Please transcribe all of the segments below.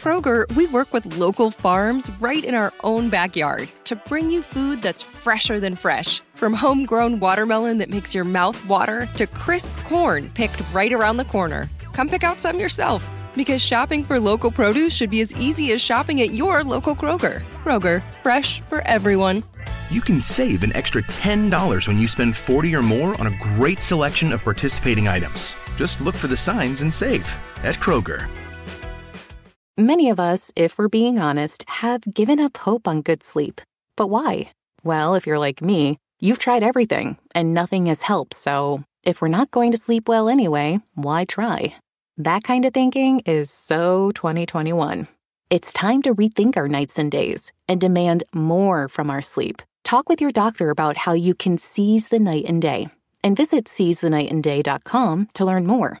Kroger, we work with local farms right in our own backyard to bring you food that's fresher than fresh. From homegrown watermelon that makes your mouth water to crisp corn picked right around the corner. Come pick out some yourself because shopping for local produce should be as easy as shopping at your local Kroger. Kroger, fresh for everyone. You can save an extra $10 when you spend 40 or more on a great selection of participating items. Just look for the signs and save at Kroger. Many of us, if we're being honest, have given up hope on good sleep. But why? Well, if you're like me, you've tried everything and nothing has helped, so if we're not going to sleep well anyway, why try? That kind of thinking is so 2021. It's time to rethink our nights and days and demand more from our sleep. Talk with your doctor about how you can seize the night and day and visit seizethenightandday.com to learn more.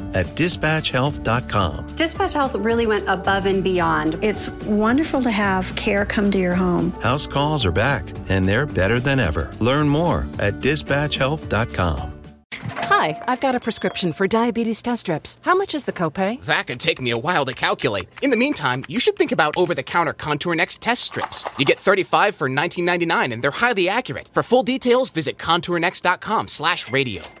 at dispatchhealth.com. Dispatch Health really went above and beyond. It's wonderful to have care come to your home. House calls are back, and they're better than ever. Learn more at dispatchhealth.com. Hi, I've got a prescription for diabetes test strips. How much is the copay? That could take me a while to calculate. In the meantime, you should think about over-the-counter Contour Next test strips. You get 35 for 19.99 and they're highly accurate. For full details, visit contournext.com/radio.